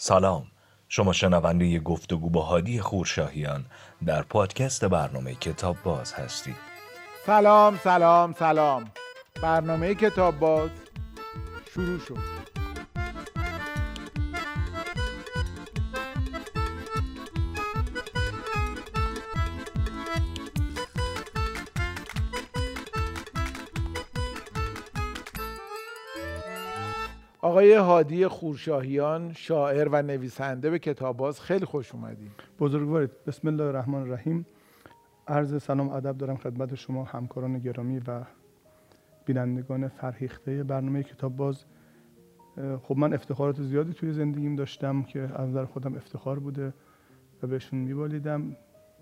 سلام. شما شنونده گفتگو با هادی خورشاهیان در پادکست برنامه کتاب باز هستید. سلام سلام سلام. برنامه کتاب باز شروع شد. آقای هادی خورشاهیان شاعر و نویسنده به کتاب باز خیلی خوش اومدید بزرگوارید بسم الله الرحمن الرحیم. عرض سلام ادب دارم خدمت شما همکاران گرامی و بینندگان فرهیخته برنامه کتاب باز. خب من افتخارات زیادی توی زندگیم داشتم که از نظر خودم افتخار بوده و بهشون میبالیدم.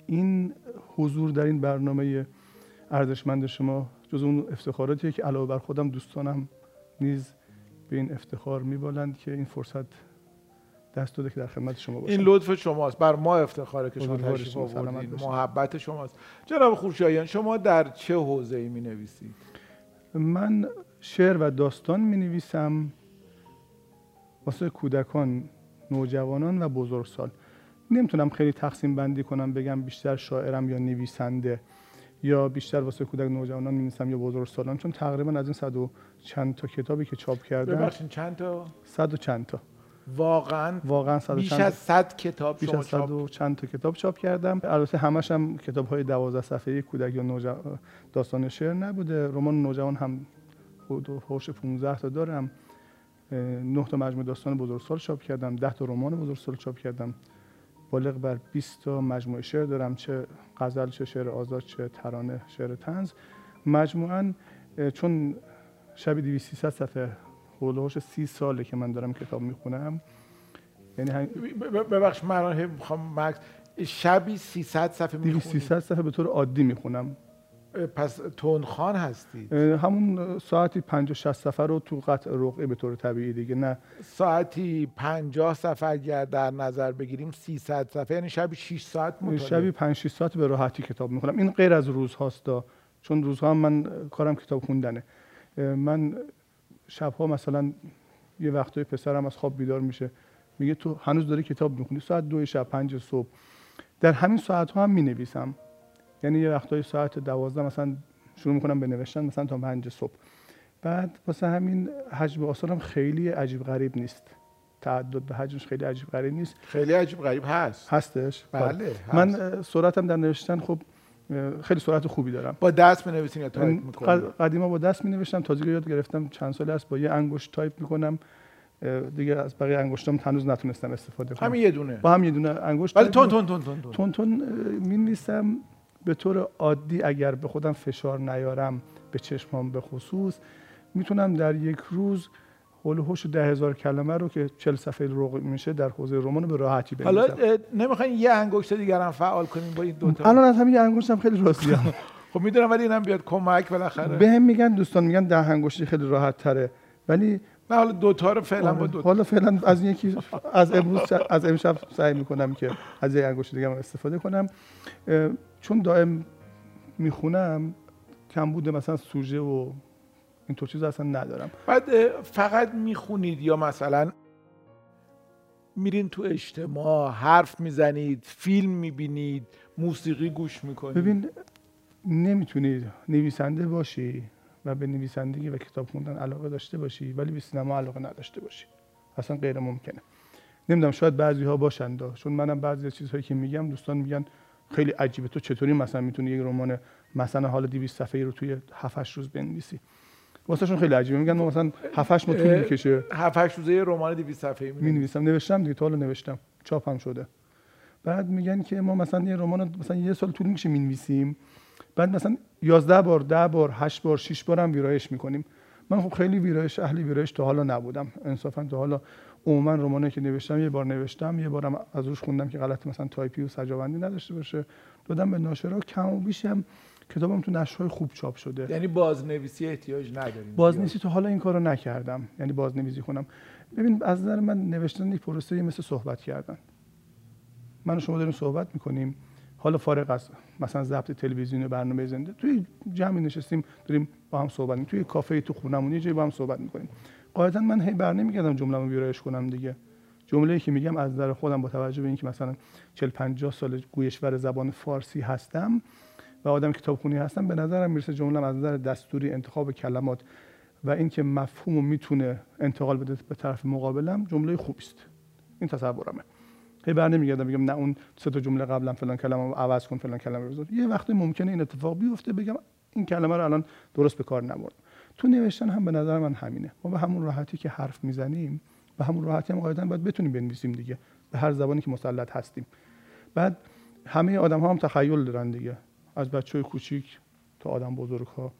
این حضور در این برنامه ارزشمند شما جز اون افتخاراتیه که علاوه بر خودم دوستانم نیز به این افتخار میبالند که این فرصت دست داده که در خدمت شما باشم. این لطف شماست. بر ما افتخاره که شما تشریف آوردین. محبت شماست. جناب خورشایان شما در چه حوزه ای می نویسید من شعر و داستان می نویسم واسه کودکان نوجوانان و بزرگسال. نمی‌تونم خیلی تقسیم بندی کنم بگم بیشتر شاعرم یا نویسنده. یا بیشتر واسه کودک نوجوانان می‌نویسم یا بزرگسالان؟ چون تقریبا از این صد و چند تا کتابی که چاپ کردم ببخشید چند تا؟ صد و چند تا. واقعا؟ واقعا صد بیش از صد کتاب بیش از صد و چند تا کتاب چاپ کردم. البته همش هم کتاب های دوازده صفحه‌ای کودک یا نوجوان داستان شعر نبوده. رمان نوجوان هم حدود هوش 15 تا دارم. نه تا مجموعه داستان بزرگسال چاپ کردم. 10 تا رمان بزرگسال چاپ کردم. بالغ بر 20 تا مجموعه شعر دارم چه غزل چه شعر آزاد چه ترانه شعر تنز مجموعا چون شبی 200 صفحه هولوش سی ساله که من دارم کتاب می‌خونم. یعنی هنگ... ببخش من می‌خوام مکس. شبی 300 صفحه می‌خونی؟ 300 صفحه به طور عادی می‌خونم. پس تونخان هستی همون ساعتی 50 60 صفحه رو تو قطع رقعه به طور طبیعی دیگه نه. ساعتی 50 صفحه اگر در نظر بگیریم 300 صفحه یعنی شبی 6 ساعت مطالعه. شبی 5 6 ساعت به راحتی کتاب می‌خونم. این غیر از روزهاست چون روزها هم من کارم کتاب خوندنه. من شبها مثلا یه وقتای پسرم از خواب بیدار میشه. میگه تو هنوز داری کتاب می‌خونی؟ ساعت دو شب پنج صبح. در همین ساعت ها هم می نویسم یعنی یه وقتای ساعت دوازده مثلا شروع می‌کنم به نوشتن مثلا تا پنج صبح. بعد واسه همین حجم آثارم خیلی عجیب غریب نیست. تعدد به حجمش خیلی عجیب غریب نیست. خیلی عجیب غریب هست. هستش. بله هست. من سرعتم در نوشتن خب خیلی سرعت خوبی دارم. با دست می نویسین یا تایپ می‌کنی قدیما با دست می نوشتم تازه یاد گرفتم چند سال است با یه انگشت تایپ می‌کنم. دیگه از بقیه انگشتام هنوز نتونستم استفاده کنم. همین یه دونه. با هم یه دونه انگشت ولی تون تون تون تون تون. تون تون می نویسم به طور عادی اگر به خودم فشار نیارم به چشمام به خصوص می‌تونم در یک روز هول هوش ده هزار کلمه رو که چل صفحه رق میشه در حوزه رمان به راحتی بنویسم. حالا نمی‌خواین یه انگشت دیگر هم فعال کنیم با این دو تا؟ الان از همین یه انگشتم خیلی راضیم خب می‌دونم ولی اینم بیاد کمک بالاخره. بهم میگن دوستان میگن ده انگشتی خیلی راحت تره. ولی نه حالا دو تا رو فعلا با دو حالا فعلا از یکی از امروز از امشب سعی می‌کنم که از یه انگشت دیگه استفاده کنم. چون دائم می‌خونم کم بوده مثلا سوژه و اینطور چیز اصلا ندارم. بعد فقط می‌خونید یا مثلا میرین تو اجتماع حرف می‌زنید فیلم می‌بینید موسیقی گوش می‌کنید؟ ببین نمی‌تونید نویسنده باشی. و به نویسندگی و کتاب خوندن علاقه داشته باشی ولی به سینما علاقه نداشته باشی. اصلا غیر ممکنه. نمی‌دونم شاید بعضی ها باشند چون منم بعضی از چیزهایی که میگم دوستان میگن خیلی عجیبه. تو چطوری مثلا می‌تونی یک رمان مثلا حال 200 صفحه‌ای رو توی 7 8 روز بنویسی؟ واسهشون خیلی عجیبه. میگن ما مثلا 7 8 ماه طول می‌کشه. 7 8 روزه رمان 200 صفحه‌ای می نویسم نوشتم دیگه تا حالا نوشتم. چاپم شده. بعد میگن که ما مثلا یه رمان مثلا یه سال طول می‌کشه می‌نویسیم. بعد مثلا 11 بار 10 بار 8 بار 6 بار هم ویرایش می‌کنیم. من خب خیلی ویرایش اهل ویرایش تا حالا نبودم. انصافا تا حالا عموما رمانی که نوشتم یه بار نوشتم یه بارم از روش خوندم که غلط مثلا تایپی و سجاوندی نداشته باشه. دادم به ناشرا کم و بیشم کتابم تو نشرهای خوب چاپ شده. یعنی بازنویسی احتیاج نداریم. بازنویسی تو حالا این کارو نکردم. یعنی بازنویسی کنم ببین از نظر من نوشتن یک پروسه مثل صحبت کردن. من و شما داریم صحبت می‌کنیم حالا فارغ از مثلا ضبط تلویزیون برنامه زنده توی جمعی نشستیم داریم با هم صحبت می‌کنیم. توی کافه تو خونمون یه جایی با هم صحبت می‌کنیم. قاعدتا من هی بر نمیگردم جمله‌مو ویرایش کنم دیگه. جمله که میگم از نظر خودم با توجه به اینکه مثلا 40 50 سال گویشور زبان فارسی هستم و آدم کتابخونی هستم به نظرم می‌رسه جمله از نظر دستوری انتخاب کلمات و اینکه مفهوم می‌تونه انتقال بده به طرف مقابلم جمله خوبی است این تصورمه. هی بر نمیگردم بگم نه اون سه تا جمله قبلا فلان کلمه رو عوض کن فلان کلمه رو یه وقتی ممکنه این اتفاق بیفته بگم این کلمه رو الان درست به کار نبردم. تو نوشتن هم به نظر من همینه. ما به همون راحتی که حرف می‌زنیم به همون راحتی هم قاعدتا باید بتونیم بنویسیم دیگه. به هر زبانی که مسلط هستیم. بعد همه آدم ها هم تخیل دارن دیگه. از بچه کوچیک تا آدم بزرگ ها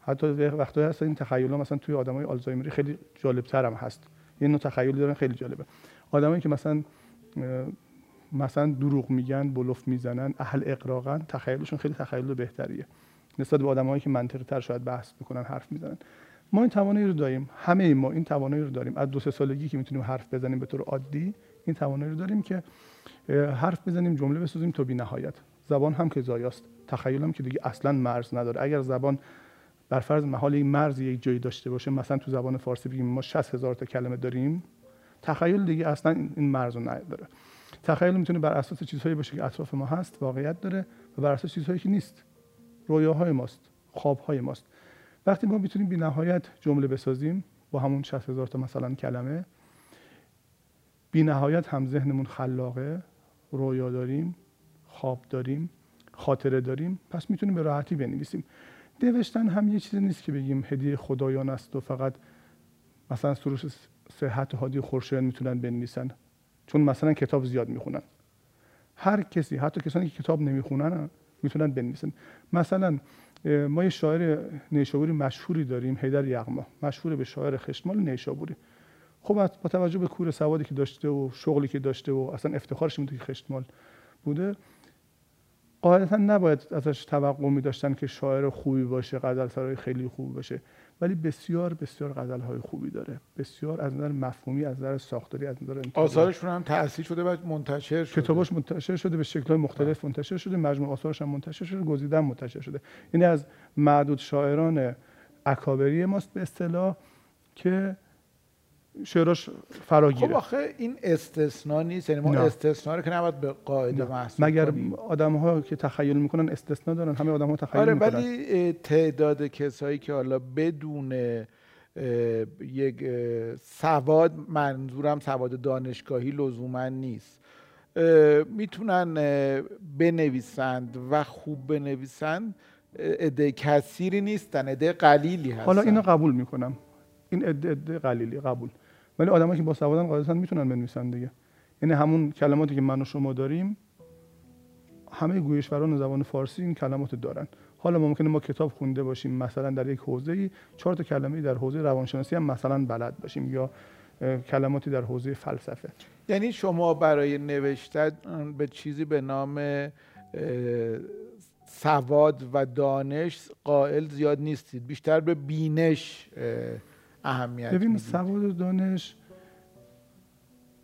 حتی وقتی هست این تخیل ها مثلا توی های آلزایمری خیلی جالب تر هم هست. یه نوع تخیل دارن خیلی جالبه. آدمایی که مثلا مثلا دروغ میگن بلوف می‌زنن اهل اقراقن تخیلشون خیلی تخیل بهتریه. نسبت به آدمایی که منطقی تر شاید بحث می‌کنن حرف می‌زنن. ما این توانایی رو داریم. همه ما این توانایی رو داریم. از دو سه سالگی که می‌تونیم حرف بزنیم به طور عادی این توانایی رو داریم که حرف بزنیم جمله بسازیم تا بی نهایت زبان هم که زایاست. تخیل هم که دیگه اصلا مرز نداره. اگر زبان بر فرض محال این مرز یک جایی داشته باشه مثلا تو زبان فارسی بگیم ما 60 هزار تا کلمه داریم تخیل دیگه اصلا این مرز رو نداره. تخیل می‌تونه بر اساس چیزهایی باشه که اطراف ما هست واقعیت داره و بر اساس چیزهایی که نیست. رویاهای ماست خوابهای ماست. وقتی ما می‌تونیم بی نهایت جمله بسازیم با همون 60 هزار تا مثلا کلمه بی نهایت هم ذهنمون خلاقه رویا داریم خواب داریم خاطره داریم پس می‌تونیم به راحتی بنویسیم. نوشتن هم یه چیزی نیست که بگیم هدیه خدایان است و فقط مثلا سروش صحت هادی خورشید می‌تونن بنویسن. چون مثلا کتاب زیاد می‌خونن. هر کسی حتی کسانی که کتاب نمی‌خونن می‌تونن بنویسن. مثلا ما یه شاعر نیشابوری مشهوری داریم حیدر یغما. مشهور به شاعر خشتمال نیشابوری. خب با توجه به کور سوادی که داشته و شغلی که داشته و اصلا افتخارش میده که خشتمال بوده قاعدتا نباید ازش توقع می داشتن که شاعر خوبی باشه غزل خیلی خوب باشه. ولی بسیار بسیار غزل های خوبی داره. بسیار از نظر مفهومی از نظر ساختاری از نظر آثارشون هم تأثیر شده و منتشر شده. کتاباش منتشر شده به شکل مختلف منتشر شده مجموع آثارش هم منتشر شده گزیده منتشر شده. یعنی از معدود شاعران اکابری ماست به اصطلاح که شعراش فراگیره. خب آخه این استثنا نیست یعنی ما استثنا رو که نباید به قاعده محسوب مگر آدم ها که تخیل می‌کنن استثنا دارن؟ همه آدم ها تخیل آره می‌کنن. ولی تعداد کسایی که حالا بدون یک سواد منظورم سواد دانشگاهی لزوما نیست. می‌تونن بنویسند و خوب بنویسند. عده کثیری نیستن عده قلیلی هستن. حالا اینو قبول می‌کنم. این عده قلیلی قبول. ولی آدمایی که با سوادن قاعدتا می‌تونن بنویسن دیگه. یعنی همون کلماتی که من و شما داریم همه گویشوران زبان فارسی این کلمات دارن. حالا ممکنه ما کتاب خونده باشیم مثلا در یک حوزه ای چهار تا کلمه در حوزه روانشناسی هم مثلا بلد باشیم یا کلماتی در حوزه فلسفه. یعنی شما برای نوشتن به چیزی به نام سواد و دانش قائل زیاد نیستید. بیشتر به بینش اهمیت ببین سواد و دانش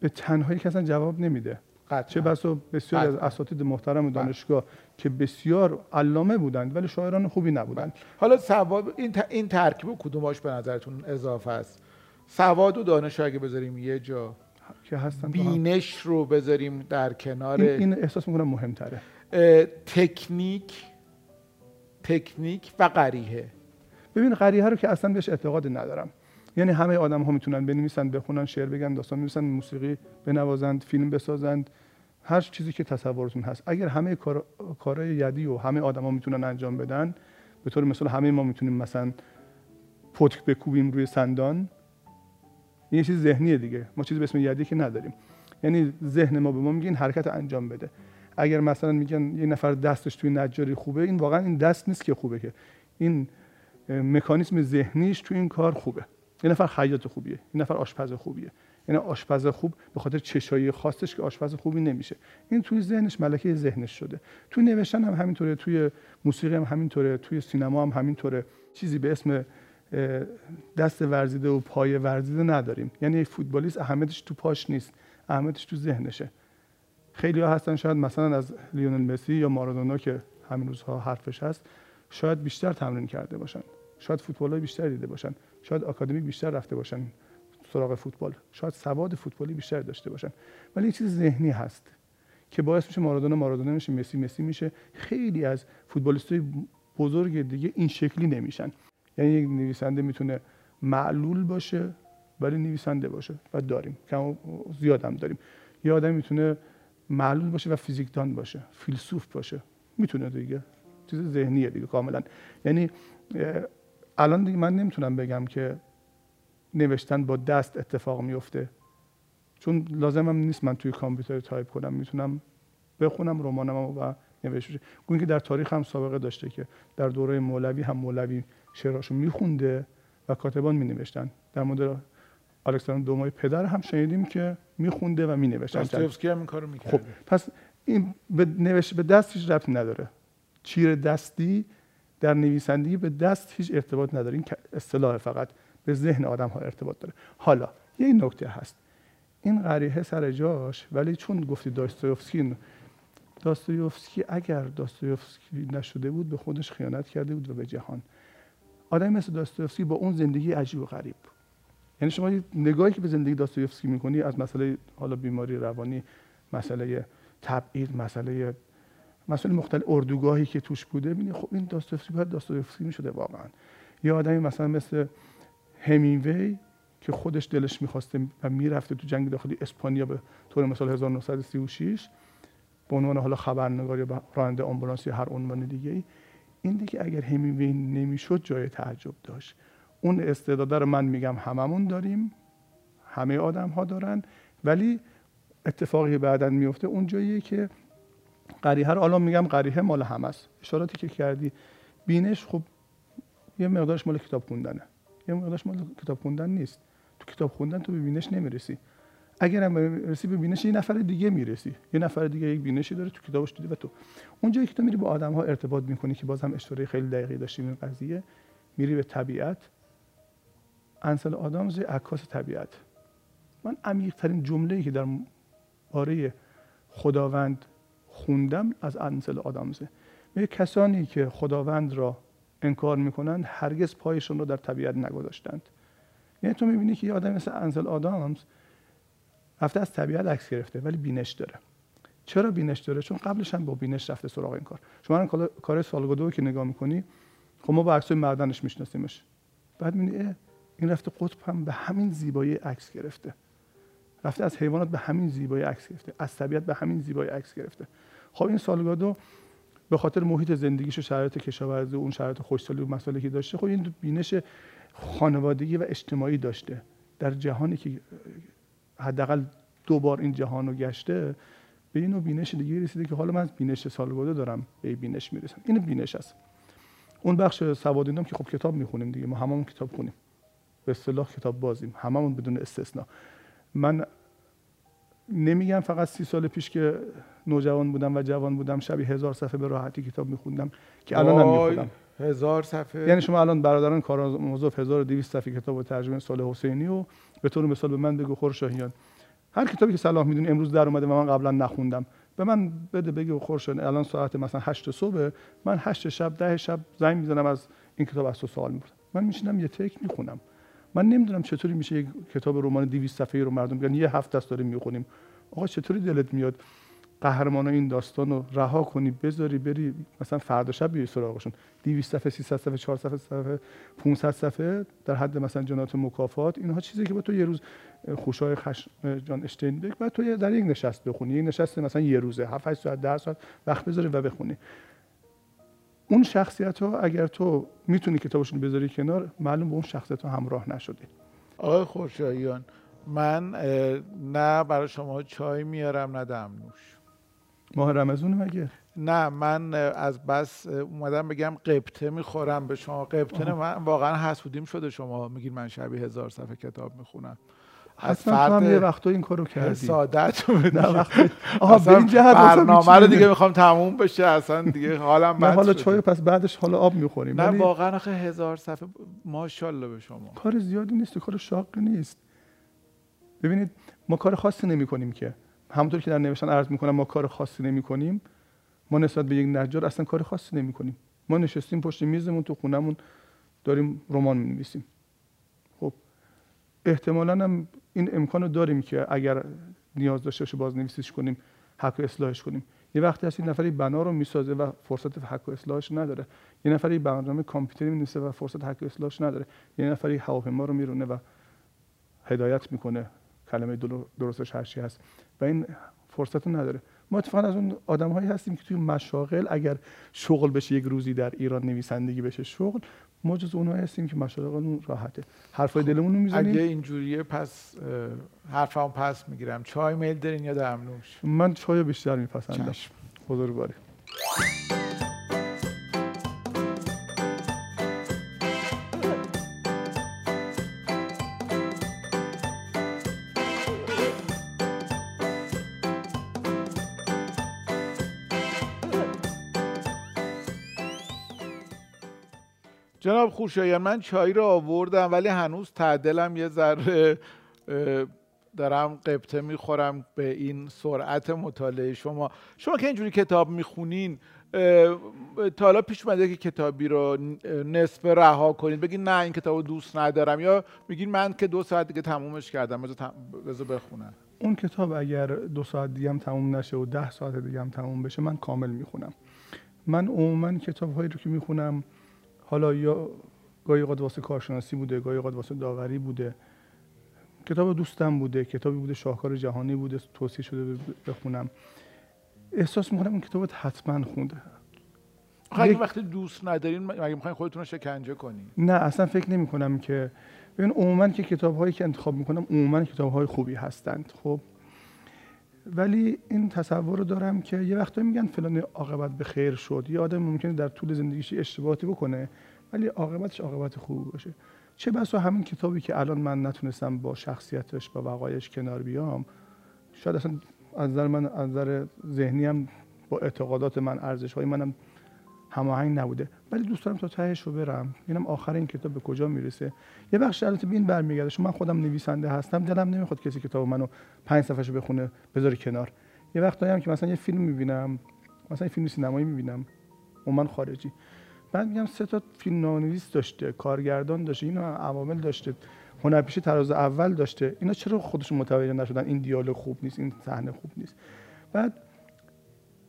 به تنهایی که اصلا جواب نمیده. چه بسا بسیار از اساتید محترم دانشگاه که بسیار علامه بودند ولی شاعران خوبی نبودند. حالا سواد این, این ترکیب کدوماش به نظرتون اضافه است؟ سواد و دانش اگه بذاریم یه جا که هستن بینش رو بذاریم در کنار. این, این احساس می‌کنم مهمتره. تکنیک تکنیک و قریه. ببین قریه رو که اصلا بهش اعتقاد ندارم. یعنی همه آدم ها می‌تونن بنویسن بخونن شعر بگن داستان بنویسن موسیقی بنوازند فیلم بسازند. هر چیزی که تصورتون هست. اگر همه کار کارهای یدی و همه آدما می‌تونن انجام بدن به طور مثال همه ما می‌تونیم مثلا پتک بکوبیم روی سندان این چیز ذهنیه دیگه. ما چیزی به اسم یدی که نداریم. یعنی ذهن ما به ما میگه این حرکت انجام بده. اگر مثلا میگن یه نفر دستش توی نجاری خوبه این واقعا این دست نیست که خوبه که. این مکانیزم ذهنیش تو این کار خوبه. یه نفر خیاط خوبیه یه نفر آشپز خوبیه. یعنی آشپز خوب به خاطر چشایی خاصش که آشپز خوبی نمیشه. این توی ذهنش ملکه ذهنش شده. توی نوشتن هم همینطوره توی موسیقی هم همینطوره توی سینما هم همینطوره. چیزی به اسم دست ورزیده و پای ورزیده نداریم. یعنی فوتبالیست اهمیتش تو پاش نیست اهمیتش تو ذهنشه. خیلی ها هستن شاید مثلا از لیونل مسی یا مارادونا که همین روزها حرفش هست شاید بیشتر تمرین کرده باشن. شاید فوتبال بیشتر دیده باشن. شاید آکادمیک بیشتر رفته باشن سراغ فوتبال. شاید سواد فوتبالی بیشتر داشته باشن. ولی یه چیز ذهنی هست که باعث میشه مارادونا مارادونا میشه مسی مسی میشه. خیلی از فوتبالیستای بزرگ دیگه این شکلی نمیشن. یعنی یک نویسنده می‌تونه معلول باشه ولی نویسنده باشه و داریم. کم زیاد هم داریم. یه آدم می‌تونه معلول باشه و فیزیکدان باشه فیلسوف باشه. می‌تونه دیگه. چیز ذهنیه دیگه کاملا. یعنی الان دیگه من نمی‌تونم بگم که نوشتن با دست اتفاق میفته. چون لازمم نیست من توی کامپیوتر تایپ کنم. می‌تونم بخونم رمانم و نوشته بشه. گویا که در تاریخ هم سابقه داشته که در دوره مولوی هم مولوی شعراشو میخونده و کاتبان مینوشتن. در مورد الکساندر دومای پدر هم شنیدیم که میخونده و مینوشت داستایوفسکی هم این کارو می‌کرد خب پس این به نوشت به دست هیچ ربطی نداره. چیره دستی در نویسندگی به دست هیچ ارتباط نداره. این اصطلاح فقط به ذهن آدم ها ارتباط داره. حالا یه نکته هست. این قریحه سر جاش ولی چون گفتی داستایوفسکی داستایوفسکی اگر داستایوفسکی نشده بود به خودش خیانت کرده بود و به جهان. آدم مثل داستایوفسکی با اون زندگی عجیب و غریب. یعنی شما نگاهی که به زندگی داستایوفسکی می‌کنی از مسئله حالا بیماری روانی مسئله تبعید مسئله مسئله مختلف اردوگاهی که توش بوده ببینید خب این داستایوفسکی باید داستایوفسکی می‌شده واقعا. یه آدمی مثلا مثل همینوی که خودش دلش می‌خواسته و می‌رفته تو جنگ داخلی اسپانیا به طور مثال 1936 به عنوان حالا خبرنگار یا راننده آمبولانس یا هر عنوان دیگه ای این دیگه اگر همینوی نمی‌شد جای تعجب داشت. اون استعداد رو من میگم هممون داریم همه آدم ها دارن ولی اتفاقی بعدا میفته اون جاییه که قریه رو الان میگم قریه مال هم است. اشاراتی که کردی بینش خب یه مقدارش مال کتاب خوندنه. یه مقدارش مال کتاب خوندن نیست. تو کتاب خوندن تو به بینش نمی‌رسی. اگر هم برسی به بینش یه نفر دیگه می‌رسی. یه نفر دیگه یک بینشی داره تو کتابش دیده و تو. اونجایی که تو میری با آدم ها ارتباط می‌کنی که باز هم اشاره خیلی دقیقی داشتیم این قضیه میری به طبیعت. انسل آدامز عکاس طبیعت. من عمیق ترین جمله که در باره خداوند خوندم از انسل آدامزه میگه کسانی که خداوند را انکار می‌کنند هرگز پایشون رو در طبیعت نگذاشتند. یعنی تو می‌بینی که یه آدم مثل انزل آدامز رفته از طبیعت عکس گرفته ولی بینش داره. چرا بینش داره؟ چون قبلش هم با بینش رفته سراغ این کار. شما کار سالگادو که نگاه می‌کنی خب ما با عکسای معدنش میشناسیمش. بعد می‌بینی این رفته قطب هم به همین زیبایی عکس گرفته. رفته از حیوانات به همین زیبایی عکس گرفته از طبیعت به همین زیبایی عکس گرفته. خب این سالگادو به خاطر محیط زندگیش و شرایط کشاورزی اون شرایط خوشسالی و مسائلی که داشته خب این بینش خانوادگی و اجتماعی داشته. در جهانی که حداقل دو بار این جهان رو گشته به اینو بینش دیگه رسیده که حالا من بینش سالگاده دارم به بینش می‌رسم. این بینش است. اون بخش سواد که خب کتاب می‌خونیم دیگه ما هممون کتاب خونیم. به اصطلاح کتاب بازیم هممون بدون استثنا. من نمیگم فقط سی سال پیش که نوجوان بودم و جوان بودم شبی هزار صفحه به راحتی کتاب میخوندم که الان هم می‌خونم. هزار صفحه. یعنی شما الان برادران کارآموزوف 1200 صفحه کتاب و ترجمه صالح حسینی و به طور مثال به من بگو خورشاهیان هر کتابی که صلاح می‌دونی امروز در اومده و من قبلا نخوندم. به من بده بگو خورشاهیان الان ساعت مثلا 8 صبح من 8 شب ده شب زنگ می‌زنم از این کتاب از تو سوال می‌پرسم. من میشینم یه تک می‌خونم. من نمی‌دونم چطوری میشه یک کتاب رمان 200 صفحه‌ای رو مردم میگن یه هفته است داریم می‌خونیم. آقا چطوری دلت میاد قهرمان این داستان رو رها کنی بذاری بری مثلا فردا شب بیای سراغشون. 200 صفحه 300 صفحه 400 صفحه 500 صفحه در حد مثلا جنات مکافات. اینها چیزی که با تو یه روز خوشای خش جان اشتینبرگ بعد تو در یک نشست بخونی. یک نشست مثلا یه روزه. 7 8 ساعت 10 ساعت وقت بذاری و بخونی. اون شخصیت ها اگر تو می‌تونی کتابشون بذاری کنار معلوم به اون شخصیت ها همراه نشدی. آقای خورشاییان من نه برای شما چای میارم نه دمنوش ماه رمزون مگه؟ نه من از بس اومدم بگم قبطه می‌خورم به شما. قبطه نه من واقعا حسودیم شده شما. میگین من شبیه هزار صفحه کتاب می‌خونم. از فرد هم یه وقتا این کارو کردی. نه وقتی آها به این جهت برنامه رو دیگه می‌خوام تموم بشه اصلا دیگه حالم بد حالا چای پس بعدش حالا آب می‌خوریم. نه واقعا آخه هزار صفحه ماشاءالله به شما. کار زیادی نیست کار شاقی نیست. ببینید ما کار خاصی نمی کنیم که. همونطور که در نوشتن عرض می‌کنم ما کار خاصی نمی کنیم. ما نسبت به یک نجار اصلا کار خاصی نمی کنیم. ما نشستیم پشت میزمون تو خونمون داریم رمان می نویسیم. خب احتمالا هم این امکان رو داریم که اگر نیاز داشته باشه بازنویسیش کنیم حق و اصلاحش کنیم. یه وقتی هست این نفری بنا رو می‌سازه و فرصت حق و اصلاحش نداره. یه نفری برنامه کامپیوتری می‌نویسه و فرصت حق و اصلاحش نداره. یه نفری هواپیما رو میرونه و هدایت می‌کنه. کلمه درستش هر چی هست. و این فرصت رو نداره. ما اتفاقا از اون آدم هایی هستیم که توی مشاغل اگر شغل بشه یک روزی در ایران نویسندگی بشه شغل ما جز اونها هستیم که مشاغلمون راحته. حرفای دلمون رو می‌زنیم. اگه اینجوریه پس حرفمو پس می‌گیرم. چای میل دارین یا دمنوش من چای بیشتر میپسندم. بزرگواری جناب خوشایان من چای رو آوردم ولی هنوز تعدلم یه ذره دارم قبطه می‌خورم به این سرعت مطالعه شما. شما که اینجوری کتاب می‌خونین تا حالا پیش اومده که کتابی رو نصف رها کنید بگین نه این کتاب رو دوست ندارم. یا میگین من که دو ساعت دیگه تمومش کردم بذار بخونم. اون کتاب اگر دو ساعت دیگه هم تموم نشه و ده ساعت دیگه هم تموم بشه من کامل می‌خونم. من عموما کتاب هایی رو که می‌خونم حالا یا گاهی اوقات واسه کارشناسی بوده گاهی اوقات واسه داوری بوده. کتاب دوستم بوده کتابی بوده شاهکار جهانی بوده توصیه شده بخونم. احساس می‌کنم این کتاب حتما خونده. اگه وقتی دوست ندارین مگه می‌خواین خودتون رو شکنجه کنین. نه اصلا فکر نمی کنم که ببین عموما که کتاب هایی که انتخاب می‌کنم عموما کتاب های خوبی هستند. خب؟ ولی این تصور رو دارم که یه وقتا میگن فلان عاقبت به خیر شد. یه آدم ممکنه در طول زندگیش اشتباهاتی بکنه ولی عاقبتش عاقبت خوب باشه. چه بسا همین کتابی که الان من نتونستم با شخصیتش با وقایش کنار بیام شاید اصلا از نظر من از نظر ذهنی هم با اعتقادات من ارزش های منم هماهنگ نبوده. ولی دوست دارم تا تهش رو برم. ببینم آخر این کتاب به کجا می‌رسه. یه بخش البته به این برمیگرده. چون من خودم نویسنده هستم دلم نمی‌خواد کسی کتاب منو پنج صفحه‌شو بخونه بذاره کنار. یه وقتایی هم که مثلا یه فیلم می‌بینم مثلا یه فیلم سینمایی می‌بینم من خارجی. بعد میگم سه تا فیلم نویس داشته کارگردان داشته اینا عوامل داشته هنرپیشه تراز اول داشته. اینا چرا خودشون متوجه نشدن این دیالوگ خوب نیست این صحنه خوب نیست؟ بعد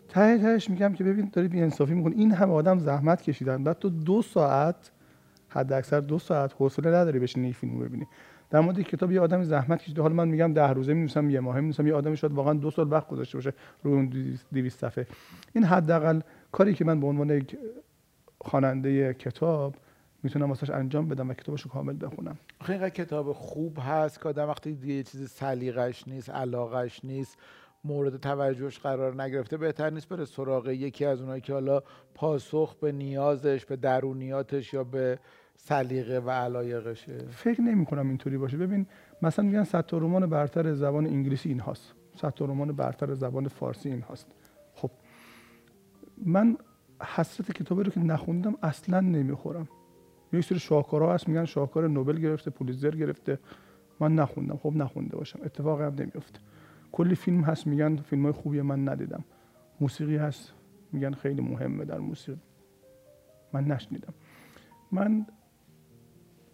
ته تهش میگم که ببین داری بی انصافی می‌کنی. این همه آدم زحمت کشیدن. بعد تو دو ساعت حد اکثر دو ساعت حوصله نداری بشینی فیلمو ببینی. در مورد کتاب یه آدم زحمت کشیده. حالا من میگم ده روزه می‌نویسم یه ماه می‌نویسم. یه آدم شاید واقعا دو سال وقت گذاشته باشه روی اون 200 صفحه. این حداقل کاری که من به عنوان یک خواننده کتاب می‌تونم واسش انجام بدم و کتابشو کامل بخونم. آخه کتاب خوب هست که آدم وقتی یه چیز سلیقش نیست علاقش نیست مورد توجهش قرار نگرفته بهتر نیست بره سراغ یکی از اونایی که حالا پاسخ به نیازش به درونیاتش یا به سلیقه و علایقشه. فکر نمی کنم اینطوری باشه. ببین مثلا میگن صد رمان برتر زبان انگلیسی این هاست. صد رمان برتر زبان فارسی این هاست. خب من حسرت کتابی رو که نخوندم اصلا نمی‌خورم. یه سری شاهکارها هست میگن شاهکار نوبل گرفته پولیزر گرفته. من نخوندم. خب نخونده باشم. اتفاقی هم نمیفته کلی فیلم هست میگن فیلم های خوبی من ندیدم. موسیقی هست میگن خیلی مهمه در موسیقی. من نشنیدم. من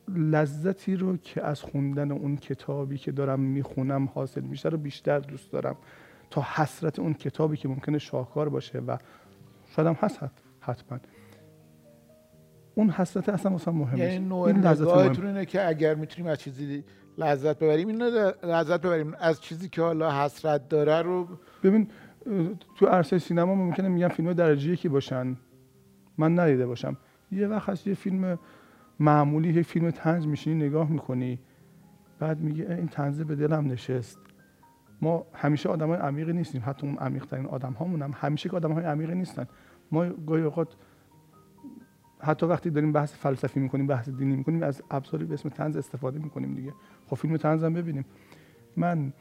لذتی رو که از خوندن اون کتابی که دارم می‌خونم حاصل میشه رو بیشتر دوست دارم. تا حسرت اون کتابی که ممکنه شاهکار باشه و شاید هم هست حتما. اون حسرت اصلا مثلا مهمه. یعنی نوع این لذت اینه که اگر می‌تونیم از چیزی لذت ببریم این لذت ببریم. از چیزی که حالا حسرت داره رو ببین تو عرصه سینما ممکنه میگن فیلم درجه یکی باشن. من ندیده باشم. یه وقت هست یه فیلم معمولی یه فیلم تنز میشینی نگاه می‌کنی. بعد میگه این تنزه به دلم نشست. ما همیشه آدم های عمیقی نیستیم. حتی اون عمیق ترین آدم هامون هم همیشه که آدم های عمیقی نیستن. ما گاهی اوقات حتی وقتی داریم بحث فلسفی می‌کنیم بحث دینی می‌کنیم از ابزاری به اسم تنز استفاده می‌کنیم دیگه. خب فیلم تنز هم ببینیم. من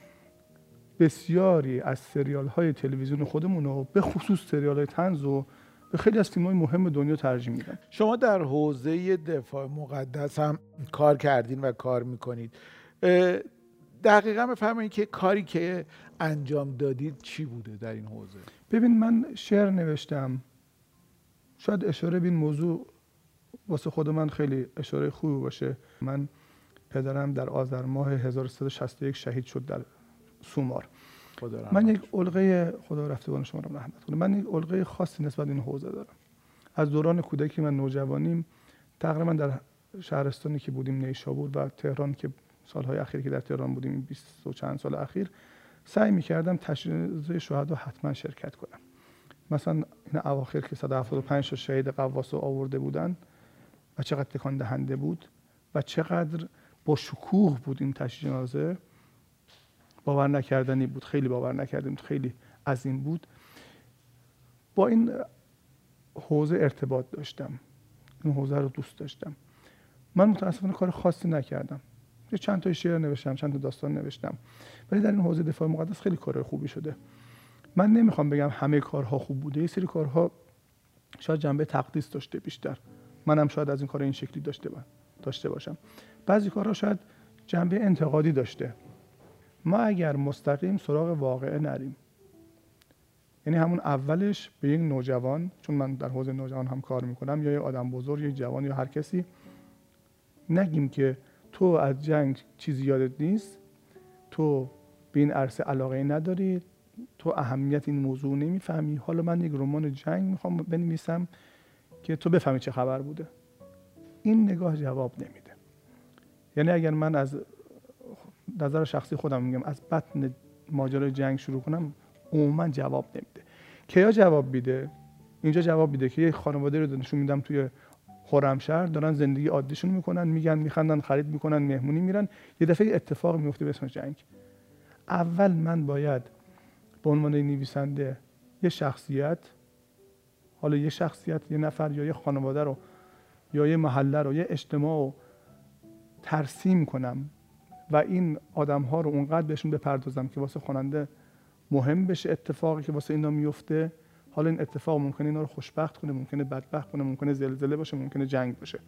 بسیاری از سریال های تلویزیون خودمون رو به خصوص سریال های تنز رو به خیلی از فیلم های مهم دنیا ترجیح میدم. شما در حوزه دفاع مقدس هم کار کردین و کار می‌کنید. دقیقا بفرمایید که کاری که انجام دادید چی بوده در این حوزه؟ ببین من شعر نوشتم. شاید اشاره به این موضوع واسه خود من خیلی اشاره خوبی باشه. من پدرم در آذر ماه 1361 شهید شد در سومار. من یک علقه خدا رفتگان شما رو رحمت کنه من یک علقه خاصی نسبت به این حوزه دارم. از دوران کودکی من نوجوانیم تقریبا در شهرستانی که بودیم نیشابور و تهران که سالهای اخیر که در تهران بودیم این 20 و چند سال اخیر سعی می‌کردم تشریح شهدا حتما شرکت کنم. مثلا این اواخر که 175 تا شهید قواس آورده بودن و چقدر تکان دهنده بود و چقدر با شکوه بود این تشییع جنازه. باور نکردنی بود خیلی باور نکردیم خیلی عظیم بود. با این حوزه ارتباط داشتم این حوزه رو دوست داشتم. من متاسفانه کار خاصی نکردم. یه چند تا شعر نوشتم چند تا داستان نوشتم. ولی در این حوزه دفاع مقدس خیلی کار خوبی شده. من نمی‌خوام بگم همه کارها خوب بوده یه سری کارها شاید جنبه تقدیس داشته بیشتر. منم شاید از این کار این شکلی داشته داشته باشم. بعضی کارها شاید جنبه انتقادی داشته. ما اگر مستقیم سراغ واقعه نریم یعنی همون اولش به یک نوجوان چون من در حوزه نوجوان هم کار می‌کنم یا یه آدم بزرگ یا جوان یا هر کسی نگیم که تو از جنگ چیزی یادت نیست تو به این عرصه علاقه نداری تو اهمیت این موضوع نمی‌فهمی. حالا من یک رمان جنگ می‌خوام بنویسم که تو بفهمی چه خبر بوده. این نگاه جواب نمیده. یعنی اگر من از نظر شخصی خودم میگم از بطن ماجرای جنگ شروع کنم عموما جواب نمیده. کیا جواب میده؟ اینجا جواب میده که یه خانواده رو نشون میدم توی خرمشهر دارن زندگی عادیشون می‌کنن میگن میخندن خرید می‌کنن مهمونی میرن. یه دفعه اتفاق میفته به جنگ. اول من باید به عنوان نویسنده یه شخصیت حالا یه شخصیت یه نفر یا یه خانواده رو یا یه محله رو یه اجتماع رو ترسیم کنم و این آدم ها رو اونقدر بهشون بپردازم که واسه خواننده مهم بشه اتفاقی که واسه اینا میفته حالا این اتفاق ممکنه اینا رو خوشبخت کنه ممکنه بدبخت کنه ممکنه زلزله باشه ممکنه جنگ باشه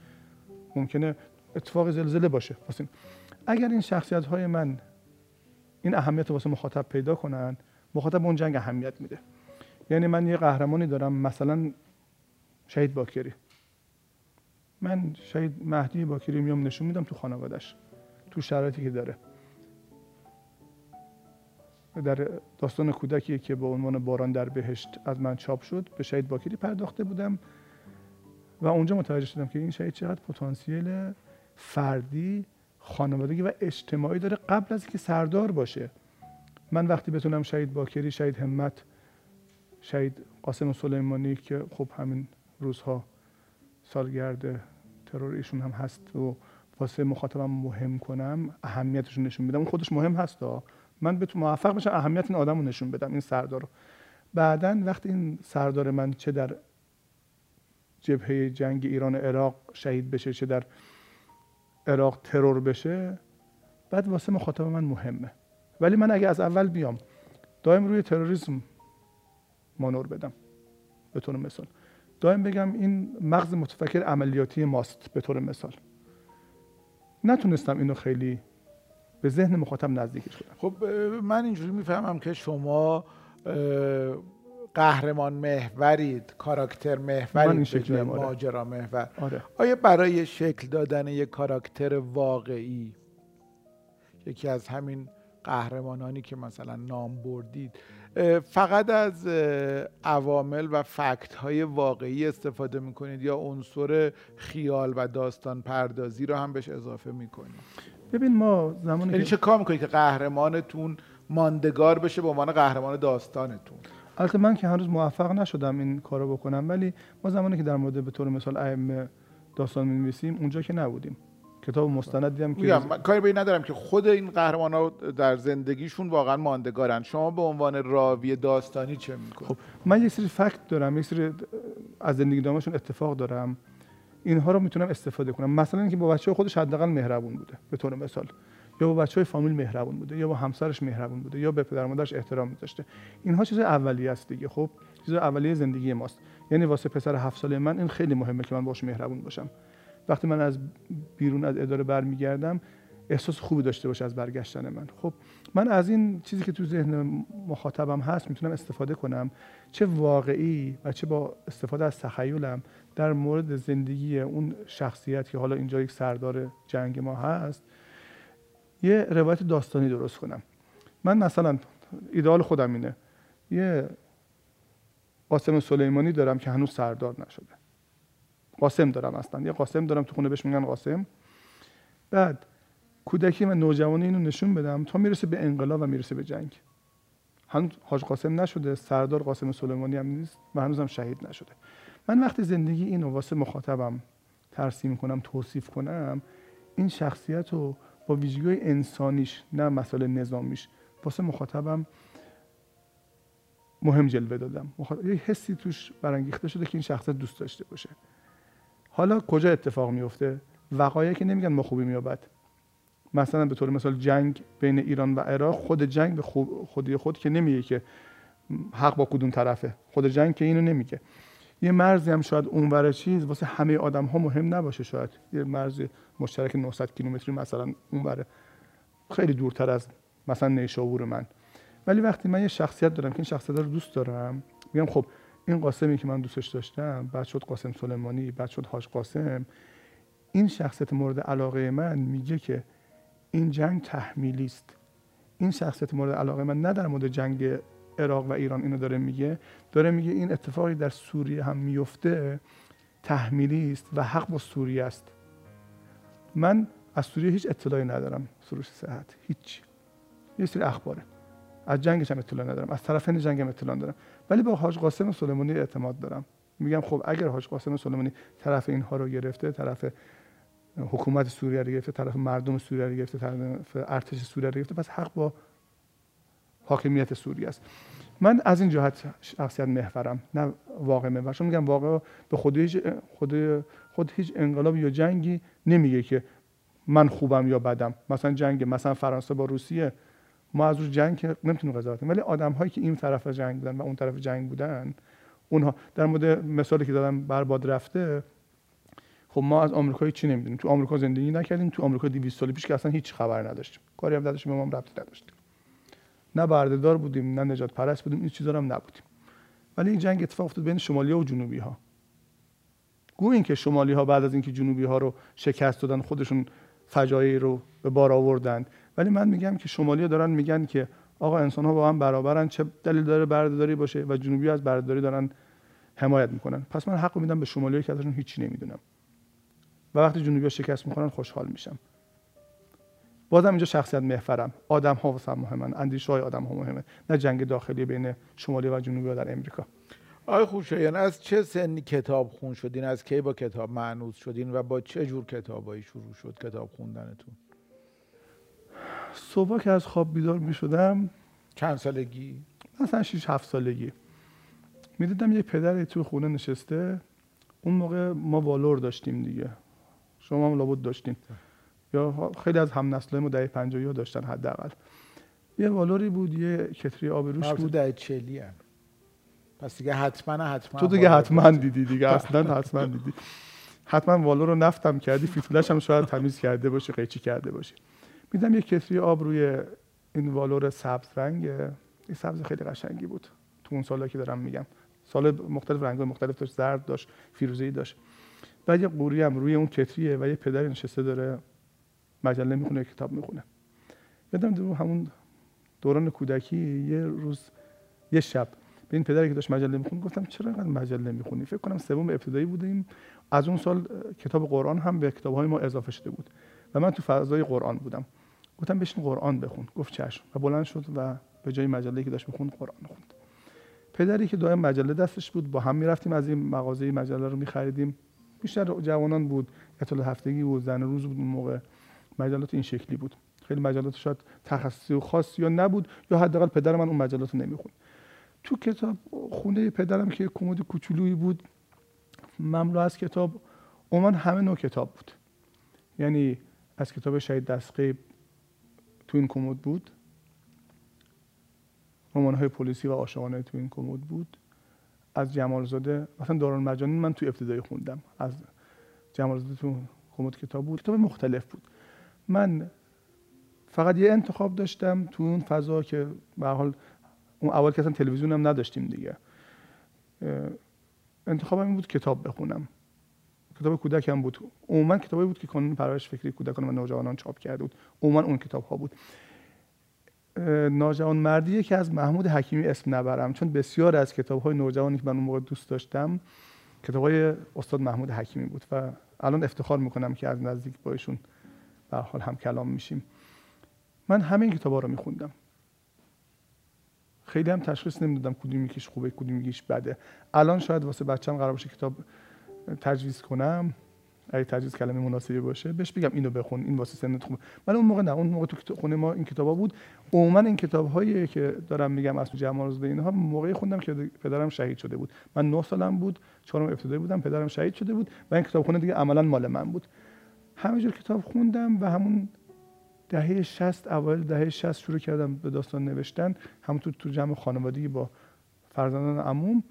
ممکنه اتفاق زلزله باشه. واسه اگر این شخصیت های من این اهمیت واسه مخاطب پیدا کنن مخاطب اون جنگ اهمیت میده. یعنی من یه قهرمانی دارم مثلا شهید باکری. من شهید مهدی باکری میام نشون میدم تو خانوادش تو شرایطی که داره. در داستان کودکی که به عنوان باران در بهشت از من چاپ شد به شهید باکری پرداخته بودم و اونجا متوجه شدم که این شهید چقدر پتانسیل فردی خانوادگی و اجتماعی داره قبل از اینکه سردار باشه. من وقتی بتونم شهید باکری شهید همت شهید قاسم سلیمانی که خب همین روزها سالگرد ترور ایشون هم هست و واسه مخاطبم مهم کنم اهمیتش نشون بدم اون خودش مهم هست ها. من بتونم موفق بشم اهمیت این آدم رو نشون بدم این سردار رو. بعدا وقتی این سردار من چه در جبهه جنگ ایران عراق شهید بشه چه در عراق ترور بشه بعد واسه مخاطب من مهمه. ولی من اگه از اول بیام دائم روی تروریسم. مانور بدم. به طور مثال. دائم بگم این مغز متفکر عملیاتی ماست به طور مثال. نتونستم اینو خیلی به ذهن مخاطب نزدیکش کنم خب من اینجوری می‌فهمم که شما قهرمان محورید کاراکتر محورید آره. ماجرا محور. آره. آیا برای شکل دادن یک کاراکتر واقعی یکی از همین قهرمانانی که مثلا نام بردید فقط از عوامل و فکت های واقعی استفاده می‌کنید یا عنصر خیال و داستان پردازی رو هم بهش اضافه می‌کنید؟ ببین ما زمانی یعنی چه کار می‌کنید که قهرمانتون ماندگار بشه به عنوان قهرمان داستانتون؟ البته من که هنوز موفق نشدم این کارو بکنم ولی ما زمانی که در مورد به طور مثال ائمه داستان می‌نویسیم اونجا که نبودیم. کتاب مستندی هم که کاری به این ندارم که خود این قهرمان ها در زندگیشون واقعا ماندگارن. شما به عنوان راوی داستانی چه می‌کنید؟ خب من یک سری فکت دارم یک سری از زندگی نامشون اتفاق دارم. اینها رو می‌تونم استفاده کنم. مثلا اینکه با بچه خودش حداقل مهربون بوده به طور مثال. یا با بچه های فامیل مهربون بوده یا با همسرش مهربون بوده یا به پدر مادرش احترام میذاشته. اینها چیز اولیه است دیگه. خب چیز اولیه زندگی ماست. یعنی واسه پسر هفت ساله من این خیلی مهمه که من باش مهربون باشم. وقتی من از بیرون از اداره برمیگردم احساس خوبی داشته باشه از برگشتن من. خب من از این چیزی که تو ذهن مخاطبم هست می‌تونم استفاده کنم. چه واقعی و چه با استفاده از تخیلم در مورد زندگی اون شخصیت که حالا اینجا یک سردار جنگ ما هست یه روایت داستانی درست کنم. من مثلا ایدئال خودم اینه. یه قاسم سلیمانی دارم که هنوز سردار نشده. قاسم دارم اصلا. یه قاسم دارم تو خونه بهش میگن قاسم. بعد کودکی و نوجوانی اینو نشون بدم تا می‌رسه به انقلاب و می‌رسه به جنگ. هنوز حاج قاسم نشده سردار قاسم سلیمانی هم نیست و هنوزم شهید نشده. من وقتی زندگی اینو واسه مخاطبم ترسیم کنم توصیف کنم این شخصیت رو با ویژگی انسانیش نه مسئله نظامیش واسه مخاطبم مهم جلوه دادم. یه حسی توش برانگیخته شده که این شخصیت دوست داشته باشه. حالا کجا اتفاق میفته؟ وقایعی که نمیگن ما خوبی میابد مثلا به طور مثال جنگ بین ایران و عراق خود جنگ به خودی خود که نمیگه که حق با کدوم طرفه. خود جنگ که اینو نمیگه. یه مرزی هم شاید اونور چیز واسه همه آدم ها مهم نباشه شاید. یه مرز مشترک 900 کیلومتری مثلا اونور خیلی دورتر از مثلا نیشابور من. ولی وقتی من یه شخصیت دارم که این شخصیت رو دوست دارم میگم خب این قاسمی که من دوستش داشتم بعد شد قاسم سلیمانی بعد شد حاج قاسم این شخصیت مورد علاقه من میگه که این جنگ تحمیلی است. این شخصیت مورد علاقه من نه در مورد جنگ عراق و ایران اینو داره میگه داره میگه این اتفاقی در سوریه هم میفته تحمیلی است و حق با سوریه است. من از سوریه هیچ اطلاعی ندارم سروش صحت هیچ. یه سری اخباره. از جنگش هم اطلاع ندارم از طرفین جنگ هم اطلاع ندارم. ولی با حاج قاسم سلیمانی اعتماد دارم. میگم خب اگر حاج قاسم سلیمانی طرف اینها رو گرفته طرف حکومت سوریه رو گرفته طرف مردم سوریه رو گرفته طرف ارتش سوریه رو گرفته پس حق با حاکمیت سوریه است. من از این جهت شخصیت محورم نه واقع محور. چون میگم واقع به خود هیچ خود خود هیچ انقلاب یا جنگی نمیگه که من خوبم یا بدم. مثلا جنگ مثلا فرانسه با روسیه ما از روی جنگ که نمی‌تونیم قضاوت کنیم ولی آدم هایی که این طرف جنگ بودن و اون طرف جنگ بودن اونها. در مورد مثالی که دادم برباد رفته خب ما از آمریکایی چی نمی‌دونیم؟ تو آمریکا زندگی نکردیم تو آمریکا 200 سال پیش که اصلا هیچ خبر نداشتیم. کاری هم نداشتیم ما هم ربطی نداشتیم. نه بردهدار بودیم نه نجات پرست بودیم این چیزا هم نبودیم. ولی این جنگ اتفاق افتاد بین شمالی و جنوبی ها گو این که شمالی ها بعد از اینکه جنوبی ها رو شکست دادن خودشون فجایعی رو به بار آوردن. ولی من میگم که شمالی دارن میگن که آقا انسان ها با هم برابرن چه دلیل داره بردهداری باشه و جنوبی از بردهداری دارن حمایت می‌کنن. پس من حق میدم به شمالی که ازشون هیچی نمی‌دونم. و وقتی جنوبی ها شکست می‌کنن خوشحال میشم. بازم اینجا شخصیت محورم. آدم ها واسه مهمن. اندیشه های آدم ها مهمه. نه جنگ داخلی بین شمالی و جنوبی در امریکا. آقای خوشایان از چه سنی کتاب خون شدین؟ از کی با کتاب معنوس شدین و با چه جور کتابایی شروع شد کتاب خوندنتون؟ صبح که از خواب بیدار می شدم چند سالگی؟ مثلا 6 7 سالگی. می‌دیدم یه پدری تو خونه نشسته. اون موقع ما والور داشتیم دیگه. شما هم لابد داشتین. یا خیلی از هم نسلای ما دهه 50 داشتن حداقل. یه والوری بود یه کتری آب روش بود. دهه 40 پس دیگه حتما حتما تو دیگه حتما دیدی دیگه. اصلا حتما دیدی. حتما والور رو نفتم کردی فیتولش هم شاید تمیز کرده باشی قیچی کرده باشی. میدم یه کتری آب روی این والور سبز رنگ این سبز خیلی قشنگی بود. تو اون سالا که دارم میگم. سال مختلف رنگ مختلف داشت زرد داشت فیروزه‌ای داشت. بعد یه قوری هم روی اون کتریه و یه پدری نشسته داره مجله می‌خونه کتاب می‌خونه. یادم دو همون دوران کودکی یه روز یه شب به این پدری که داشت مجله می‌خونه گفتم چرا اینقدر مجله می‌خونی؟ فکر کنم سوم ابتدایی بودیم. از اون سال کتاب قرآن هم به کتابهای ما اضافه شده بود. و من تو فضای قرآن بودم. گفتم بشین قرآن بخون. گفت چشم. و بلند شد و به جای مجله که داشت می‌خوند قرآن خوند. پدری که دائم مجله دستش بود با هم می‌رفتیم از این مغازه مجله رو میخریدیم. بیشتر جوانان بود اطلاع هفتگی بود زن روز بود اون موقع. مجلات این شکلی بود. خیلی مجلات شاید تخصصی و خاصی یا نبود یا حداقل پدر من اون مجلات رو نمی‌خوند. تو کتاب خونه پدرم که کمد کوچولویی بود مملو از کتاب عموما همه نوع کتاب بود. یعنی از کتاب شهید دستقیب تو این کمد بود. رمان های پلیسی و عاشقانه تو این کمد بود. از جمالزاده مثلا دارون مجانین من تو ابتدایی خوندم. از جمالزاده تو کمد کتاب بود. کتاب مختلف بود. من فقط یه انتخاب داشتم تو اون فضا که به حال اون اول که اصلا تلویزیون هم نداشتیم دیگه. انتخابم این بود کتاب بخونم. کتاب کودک هم بود. عموما کتابی بود که کانون پرورش فکری کودکان و نوجوانان چاپ کرده بود. عموما اون کتاب ها بود ناجوان مردی که از محمود حکیمی اسم نبرم. چون بسیار از کتاب های نوجوانی که من اون موقع دوست داشتم کتاب های استاد محمود حکیمی بود و الان افتخار می‌کنم که از نزدیک با ایشون به حال هم کلام میشیم. من همه این کتاب ها رو میخوندم. خیلی هم تشخیص نمی‌دادم کدوم یکیش خوبه کدوم یکیش بده. الان شاید واسه بچم قرار باشه کتاب تجویز کنم. اگه تجویز کلمه مناسبی باشه بهش بگم اینو بخون این واسه سنت خوبه ولی اون موقع نه اون موقع تو خونه ما این کتابا بود. عموما این کتاب هایی که دارم میگم از جمع روزده اینها موقعی خوندم که پدرم شهید شده بود. من 9 سالم بود چهارم ابتدایی بودم پدرم شهید شده بود و این کتابخونه دیگه عملا مال من بود. همینجور کتاب خوندم و همون دهه 60 اوایل دهه 60 شروع کردم به داستان نوشتن. همونطور تو جمع خانوادگی با فرزندان عموم.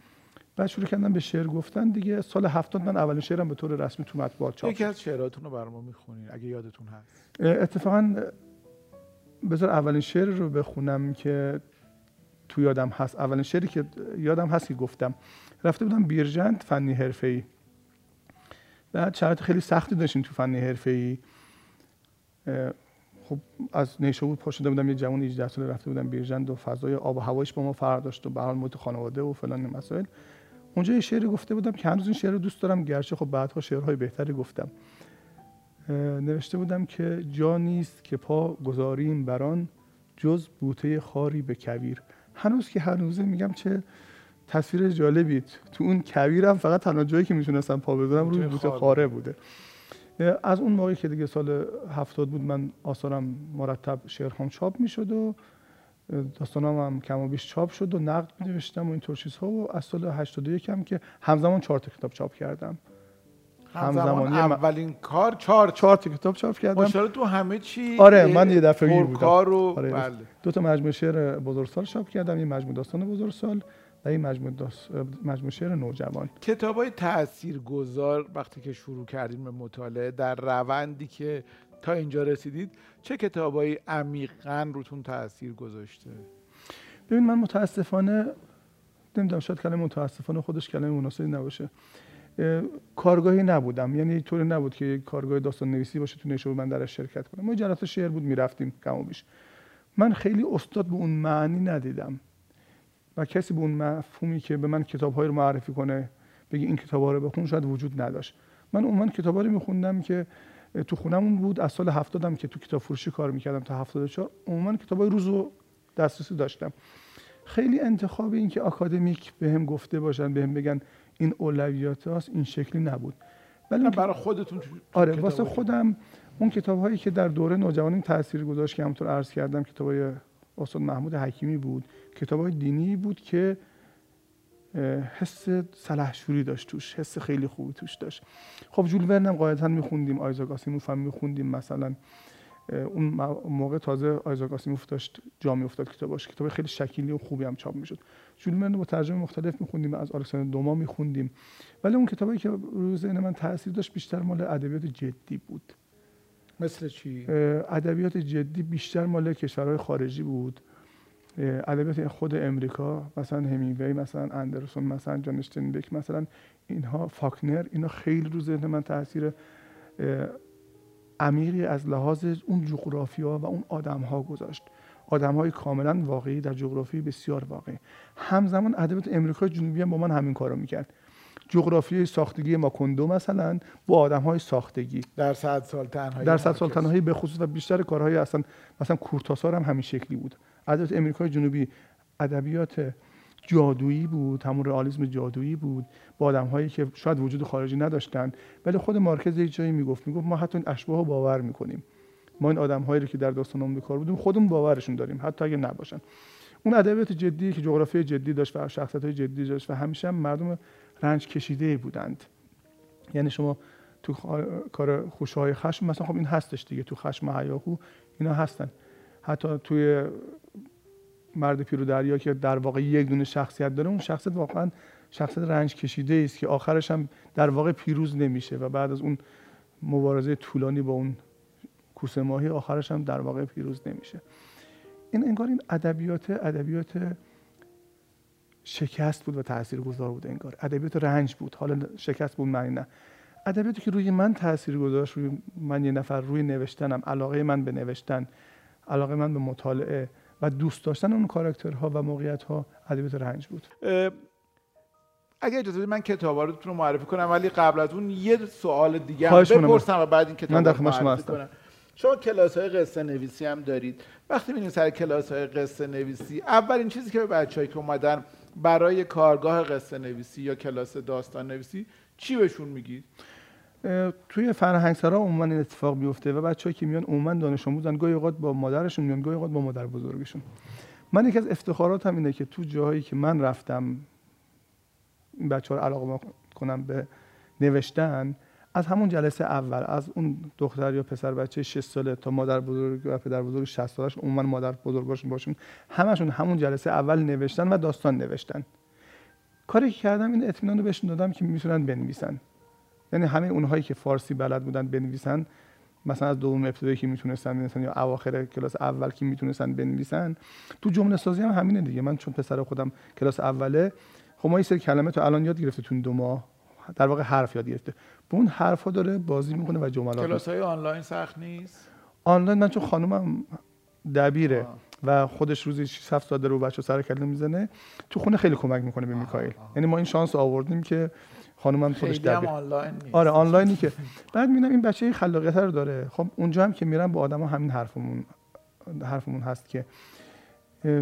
بعد شروع کردم به شعر گفتن دیگه. سال هفتاد من اولین شعرم به طور رسمی تو مطبوعات چاپ یکی از شعراتون رو برام می‌خونین اگه یادتون هست. اتفاقا بذار اولین شعر رو بخونم که تو یادم هست. اولین شعری که یادم هست که گفتم. رفته بودم بیرجند فنی حرفه‌ای. بعد شرایط خیلی سختی داشتیم تو فنی حرفه‌ای. خب از نیشابور پا شده بودم یه جوان 18 ساله رفته بودم بیرجند و فضای آب و هوایش با ما فرق داشت و به حال خانواده و فلان مسائل. اونجا یه شعری گفته بودم که هنوز این شعر رو دوست دارم گرچه خب بعدها شعرهای بهتری گفتم. نوشته بودم که جا نیست که پا گذاریم بران جز بوته خاری به کویر. هنوز که هنوزه میگم چه تصویر جالبی. تو اون کویرم فقط تنها جایی که می‌تونستم پا بذارم روی بوته خاره بوده. از اون موقعی که دیگه سال هفتاد بود من آثارم مرتب شعرهام چاپ می‌شد و داستانام هم کم و بیش چاپ شد و نقد نوشتم و اینطور چیزها و از سال 81 هم که همزمان چهار تا کتاب چاپ کردم. همزمان اولین کار چهار چهار تا کتاب چاپ کردم. ماشاءالله تو همه چی آره من یه دفعه بودم. کار و آره. بله. دو تا مجموعه شعر بزرگسال چاپ کردم یه مجموعه داستان بزرگسال و این مجموعه, داست... مجموعه شعر نوجوان. کتاب های تأثیر گذار وقتی که شروع کردیم به مطالعه در روندی که تا اینجا رسیدید چه کتابایی عمیقا روتون تاثیر گذاشته؟ ببین من متاسفانه نمی‌دونم شاید کلمه متاسفانه خودش کلمه مناسبی نباشه. کارگاهی نبودم. یعنی طوری نبود که کارگاه داستان نویسی باشه تو نشو من درش شرکت کنم ما جلسه شعر بود می‌رفتیم کم و بیش من خیلی استاد به اون معنی ندیدم. و کسی به اون مفهومی که به من کتابهایی رو معرفی کنه بگی این کتابها رو بخون شاید وجود نداشت. من عموما کتابایی میخوندم که تو خونمون بود. از سال هفتادم که تو کتاب فروشی کار می‌کردم تا 74 عموما کتابای روز رو دسترسی داشتم. خیلی انتخاب این که آکادمیک به هم گفته باشن به هم بگن این اولویات هاست این شکلی نبود. ولی برای خودتون آره واسه خودم اون کتاب هایی که در دوره نوجوانی تاثیر گذاشت که همونطور عرض کردم کتاب های استاد محمود حکیمی بود کتاب های دینی بود که حس سلحشوری داشت توش حس خیلی خوبی توش داشت. خب جول ورن هم قاعدتا میخوندیم آیزاک آسیموف هم میخوندیم. مثلا اون موقع تازه آیزاک آسیموف داشت جا افتاد کتاباش. کتاب خیلی شکیلی و خوبی هم چاپ می‌شد. جول ورن با ترجمه مختلف میخوندیم از الکساندر دوما میخوندیم. ولی اون کتابی که روی ذهن من تاثیر داشت بیشتر مال ادبیات جدی بود. مثل چی؟ ادبیات جدی بیشتر مال کشورهای خارجی بود. ادبیات خود امریکا مثلا همینگوی مثلا اندرسون مثلا جان بک مثلا اینها فاکنر اینا خیلی رو ذهن من تاثیر عمیقی از لحاظ اون جغرافیا و اون آدم ها گذاشت. آدم های کاملا واقعی در جغرافی بسیار واقعی. همزمان ادبیات امریکا جنوبی هم با من همین کارو می‌کرد. جغرافی ساختگی ماکوندو مثلا با آدم های ساختگی. در صد سال تنهایی در صد سال تنهایی به خصوص و بیشتر کارهای اصلا مثلا کورتاسار هم همین شکلی بود. ادبیات امریکای جنوبی. ادبیات جادویی بود همون رئالیسم جادویی بود. با آدم هایی که شاید وجود خارجی نداشتن. ولی خود مارکز یه جایی می‌گفت می‌گفت ما حتی این اشباه رو باور می‌کنیم. ما این آدم هایی رو که در داستانمون به بودیم خودمون باورشون داریم حتی اگه نباشن. اون ادبیات جدی که جغرافی جدی داشت و شخصیت های جدی داشت و همیشه هم مردم رنج کشیده بودند. یعنی شما تو کار خوشهای خشم مثلا خب این هستش دیگه تو خشم هیاهو اینا هستن. حتی توی مرد پیرو دریا که در واقع یک دونه شخصیت داره اون شخصیت واقعا شخصیت رنج کشیده است که آخرش هم در واقع پیروز نمیشه و بعد از اون مبارزه طولانی با اون کوسه ماهی آخرش هم در واقع پیروز نمیشه. این انگار این ادبیات ادبیات شکست بود و تاثیرگذار بود انگار. ادبیات رنج بود. حالا شکست بود معنی نه. ادبیاتی که روی من تاثیر گذاشت روی من یه نفر روی نوشتنم علاقه من به نوشتن علاقه من به مطالعه و دوست داشتن اون کاراکترها و موقعیت ها ادبیات رنج بود اگه اجازه بدید من کتابا رو معرفی کنم ولی قبل از اون یه سوال دیگه هم. بپرسم و بعد این کتاب من در رو معرفی. کنم شما کلاس های قصه نویسی هم دارید وقتی میرین سر کلاس های قصه نویسی اولین چیزی که به بچه‌ای که اومدن برای کارگاه قصه نویسی یا کلاس داستان نویسی چی بهشون میگید توی فرهنگسرا عموما این اتفاق میفته و بچه‌ای که میان عموما دانش آموزن گاهی اوقات با مادرشون میان گاهی اوقات با مادر بزرگشون. من یکی از افتخاراتم اینه که تو جاهایی که من رفتم این بچه ها رو علاقه کنم به نوشتن از همون جلسه اول از اون دختر یا پسر بچه 6 ساله تا مادر بزرگ و پدر بزرگ 60 سالش عموما مادر بزرگاشون باشون همشون همون جلسه اول نوشتن و داستان نوشتن. کاری که کردم این اطمینان رو بهشون دادم که می‌تونن بنویسن. یعنی همه اونهایی که فارسی بلد بودن بنویسن مثلا از دوم ابتدایی که می‌تونستن بنویسن یا اواخر کلاس اول که می‌تونستن بنویسن تو جمله سازی هم همینه دیگه. من چون پسر خودم کلاس اوله خب ما یه سری کلمه تو الان یاد گرفته تو دو ماه. در واقع حرف یاد گرفته. به اون حرفا داره بازی می‌کنه و جملات کلاس های آنلاین سخت نیست؟ آنلاین من چون خانومم دبیره آه. و خودش روزی 6 7 ساعت رو بچه سر کله می‌زنه تو خونه خیلی کمک می‌کنه به میکائیل. یعنی ما این شانس آوردیم که خانومم خودش دبیر. آنلاین نیست. آره آنلاینی که. بعد می‌بینم این بچه خلاقیت رو داره. خب اونجا هم که میرم با آدما همین حرفمون حرفمون هست که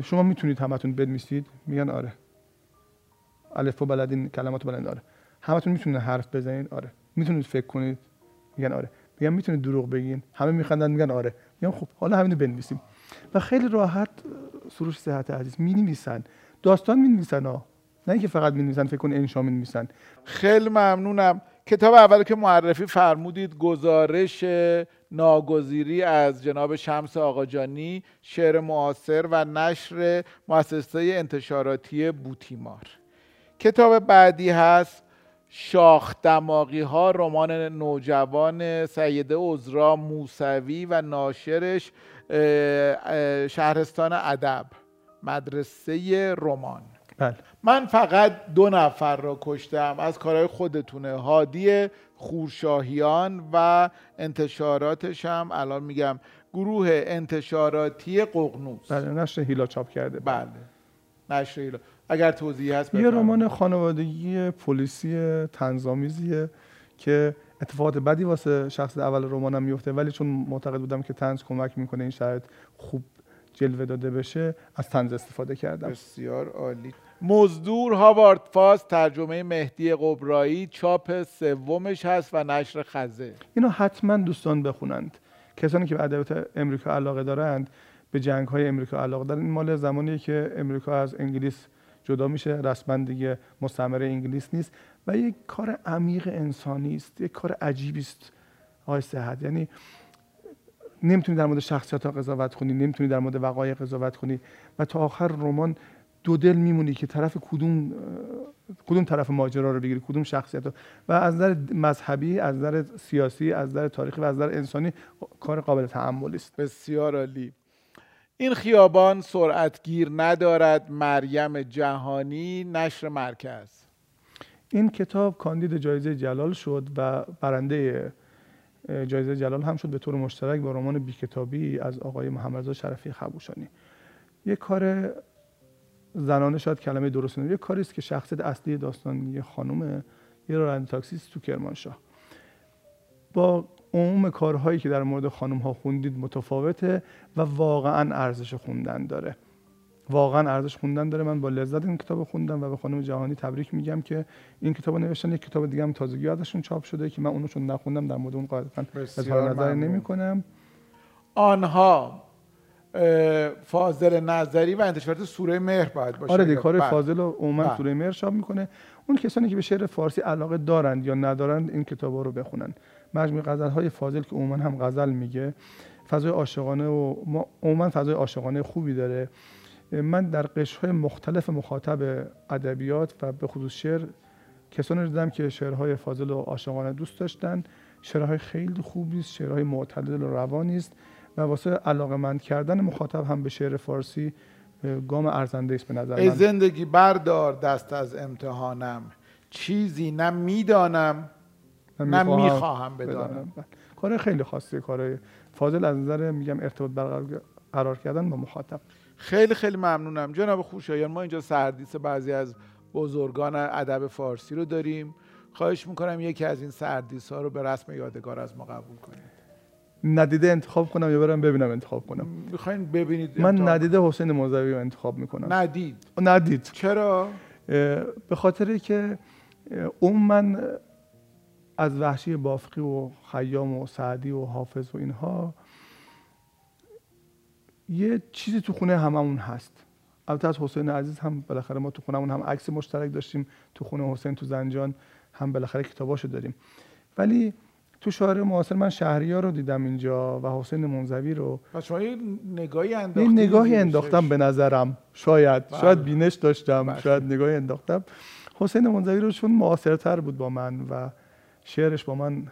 شما می‌تونید همتون بنویسید میگن آره. الف با بلدین کلمات بلدین آره. همتون می‌تونید حرف بزنید؟ آره. می‌تونید فکر کنید؟ میگن آره. میگن می‌تونید دروغ بگین؟ همه میخندن میگن آره. میگم خب حالا همینو بنویسیم. و خیلی راحت سروش صحت عزیز می‌نویسن. داستان می‌نویسن ها نه اینکه فقط می‌نویسن فکر کن انشا می‌نویسن. خیلی ممنونم. کتاب اول که معرفی فرمودید گزارش ناگزیری از جناب شمس آقاجانی شعر معاصر و نشر مؤسسه انتشاراتی بوتیمار. کتاب بعدی هست شاخ دماغی ها رمان نوجوان سیده عذرا موسوی و ناشرش شهرستان ادب مدرسه رمان. بله. من فقط دو نفر را کشتم. از کارهای خودتونه. هادی خورشاهیان و انتشاراتش هم الان میگم گروه انتشاراتی ققنوس. بله نشر هیلا چاپ کرده. بله. نشر ایلا. اگر توضیحی هست یه. رمان خانوادگی پلیسی تنظامیزیه که اتفاقات بدی واسه شخص اول رمانم میفته ولی چون معتقد بودم که تنز کمک می‌کنه این شرایط خوب جلوه داده بشه از تنز استفاده کردم. بسیار عالی. مزدور هاوارد فاست ترجمه مهدی قبرایی چاپ سومش هست و نشر خزه. اینو حتما دوستان بخونند. کسانی که به ادبیات امریکا علاقه دارند به جنگ های امریکا علاقه دارند. این مال زمانیه که امریکا از انگلیس جدا میشه رسما دیگه مستعمره انگلیس نیست و یک کار عمیق انسانی است یک کار عجیبی است. آقای صحت یعنی نمی‌تونی در مورد شخصیت ها قضاوت کنی نمی‌تونی در مورد وقایع قضاوت کنی و تا آخر رمان دو دل میمونی که طرف کدوم کدوم طرف ماجرا رو بگیری کدوم شخصیت رو. و از نظر مذهبی از نظر سیاسی از نظر تاریخی و از نظر انسانی کار قابل تحملی است. بسیار عالی. این خیابان سرعتگیر ندارد مریم جهانی نشر مرکز. این کتاب کاندید جایزه جلال شد و برنده جایزه جلال هم شد به طور مشترک با رمان بیکتابی از آقای محمدرضا شرفی خبوشانی. یک کار زنانه شاید کلمه درست یک کاری است که شخصیت اصلی داستان یه خانم یه راننده تاکسی تو کرمانشاه. با عموم کارهایی که در مورد خانم ها خوندید متفاوته و واقعا ارزش خوندن داره. واقعا ارزش خوندن داره. من با لذت این کتاب خوندم و به خانم جهانی تبریک میگم که این کتاب نوشتن. یک کتاب دیگه هم تازگی ازشون چاپ شده که من اونو چون نخوندم در مورد اون قاعدتا اظهار نظر. نمی کنم آنها فاضل نظری و انتشارات سوره مهر باید باشه. آره دیگه کار بله. فاضل و عموما بله. سوره مهر چاپ می‌کنه. اون کسانی که به شعر فارسی علاقه دارند یا ندارند این کتابا رو بخونن. مجموع غزل های فاضل که عموما هم غزل میگه. فضای عاشقانه و ما- عموما فضای عاشقانه خوبی داره. من در قشرهای مختلف مخاطب ادبیات و به خصوص شعر کسانی رو دیدم که شعرهای فاضل و عاشقانه دوست داشتن. شعرهای خیلی خوبی است. شعرهای معتدل و روانی است. و واسه علاقمند کردن مخاطب هم به شعر فارسی گام ارزنده است به نظر ای من. زندگی بردار دست از امتحانم. چیزی نه می‌دانم نه می‌خواهم بدانم. بله. کار خیلی خاصی کار فاضل. از نظر میگم ارتباط برقرار قرار کردن با مخاطب. خیلی خیلی ممنونم. جناب خوشایان ما اینجا سردیس بعضی از بزرگان ادب فارسی رو داریم. خواهش می‌کنم یکی از این سردیس ها رو به رسم یادگار از ما قبول کنید ندیده انتخاب کنم یا برم ببینم انتخاب کنم. می‌خواین ببینید من ندیده حسین موزوی رو انتخاب می‌کنم. ندید. ندید. چرا؟ به خاطر که اون من از وحشی بافقی و خیام و سعدی و حافظ و اینها یه چیزی تو خونه هممون هست. البته از حسین عزیز هم بالاخره ما تو خونمون هم عکس مشترک داشتیم. تو خونه حسین تو زنجان هم بالاخره کتاباشو داریم. ولی تو شاعر معاصر من شهریار رو دیدم اینجا و حسین منزوی رو. و شما نگاهی یه نگاهی انداختم به نظرم. شاید. بله. شاید بینش داشتم. بله. شاید نگاهی انداختم. حسین منزوی رو چون معاصرتر بود با من و شعرش با من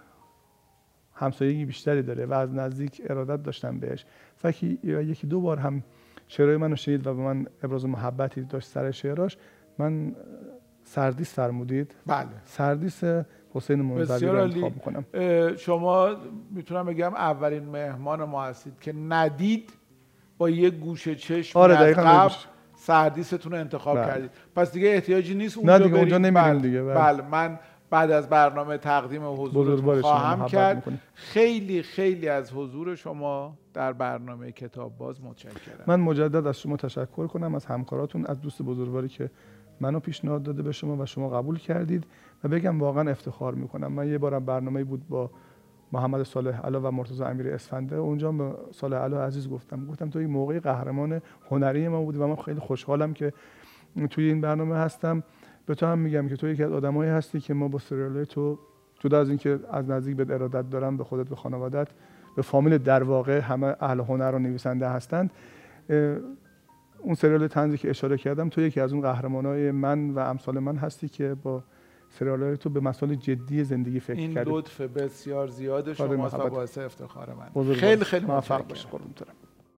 همسایگی بیشتری داره و از نزدیک ارادت داشتم بهش. و یکی دو بار هم شعرهای منو شنید و به من ابراز محبتی داشت سر شعراش. من سردیس فرمودید. بله. سردیس حسین منزوی رو. انتخاب می‌کنم شما می‌تونم بگم اولین مهمان ما هستید که ندید با یه گوشه چشم آره، قبل. سردیستون رو انتخاب بله. کردید پس دیگه احتیاجی نیست اونجا دیگه برید. اونجا بله. دیگه، بله. بله من بعد از برنامه تقدیم شما خواهم کرد می‌کنیم. خیلی خیلی از حضور شما در برنامه کتاب باز متشکرم من مجدد از شما تشکر کنم از همکاراتون از دوست بزرگواری که منو پیشنهاد داده به شما و شما قبول کردید و بگم واقعا افتخار می‌کنم. من یه بارم برنامه بود با محمد صالح علا و مرتضی امیر اسفنده اونجا به صالح علا عزیز گفتم. گفتم تو این موقعی قهرمان هنری ما بودی و من خیلی خوشحالم که توی این برنامه هستم. به تو هم میگم که تو یکی از آدمایی هستی که ما با سریال تو جدا از اینکه از نزدیک به ارادت دارم به خودت به خانوادت به فامیل در واقع همه اهل هنر و نویسنده هستند اون سریال تنزی که اشاره کردم تو یکی از اون قهرمانای من و امثال من هستی که با سریال تو به مسائل جدی زندگی فکر این کردی لطف بسیار زیاد و محبت. باعث افتخار من خیلی. خیلی موفق متشکرم باش قربونت برم.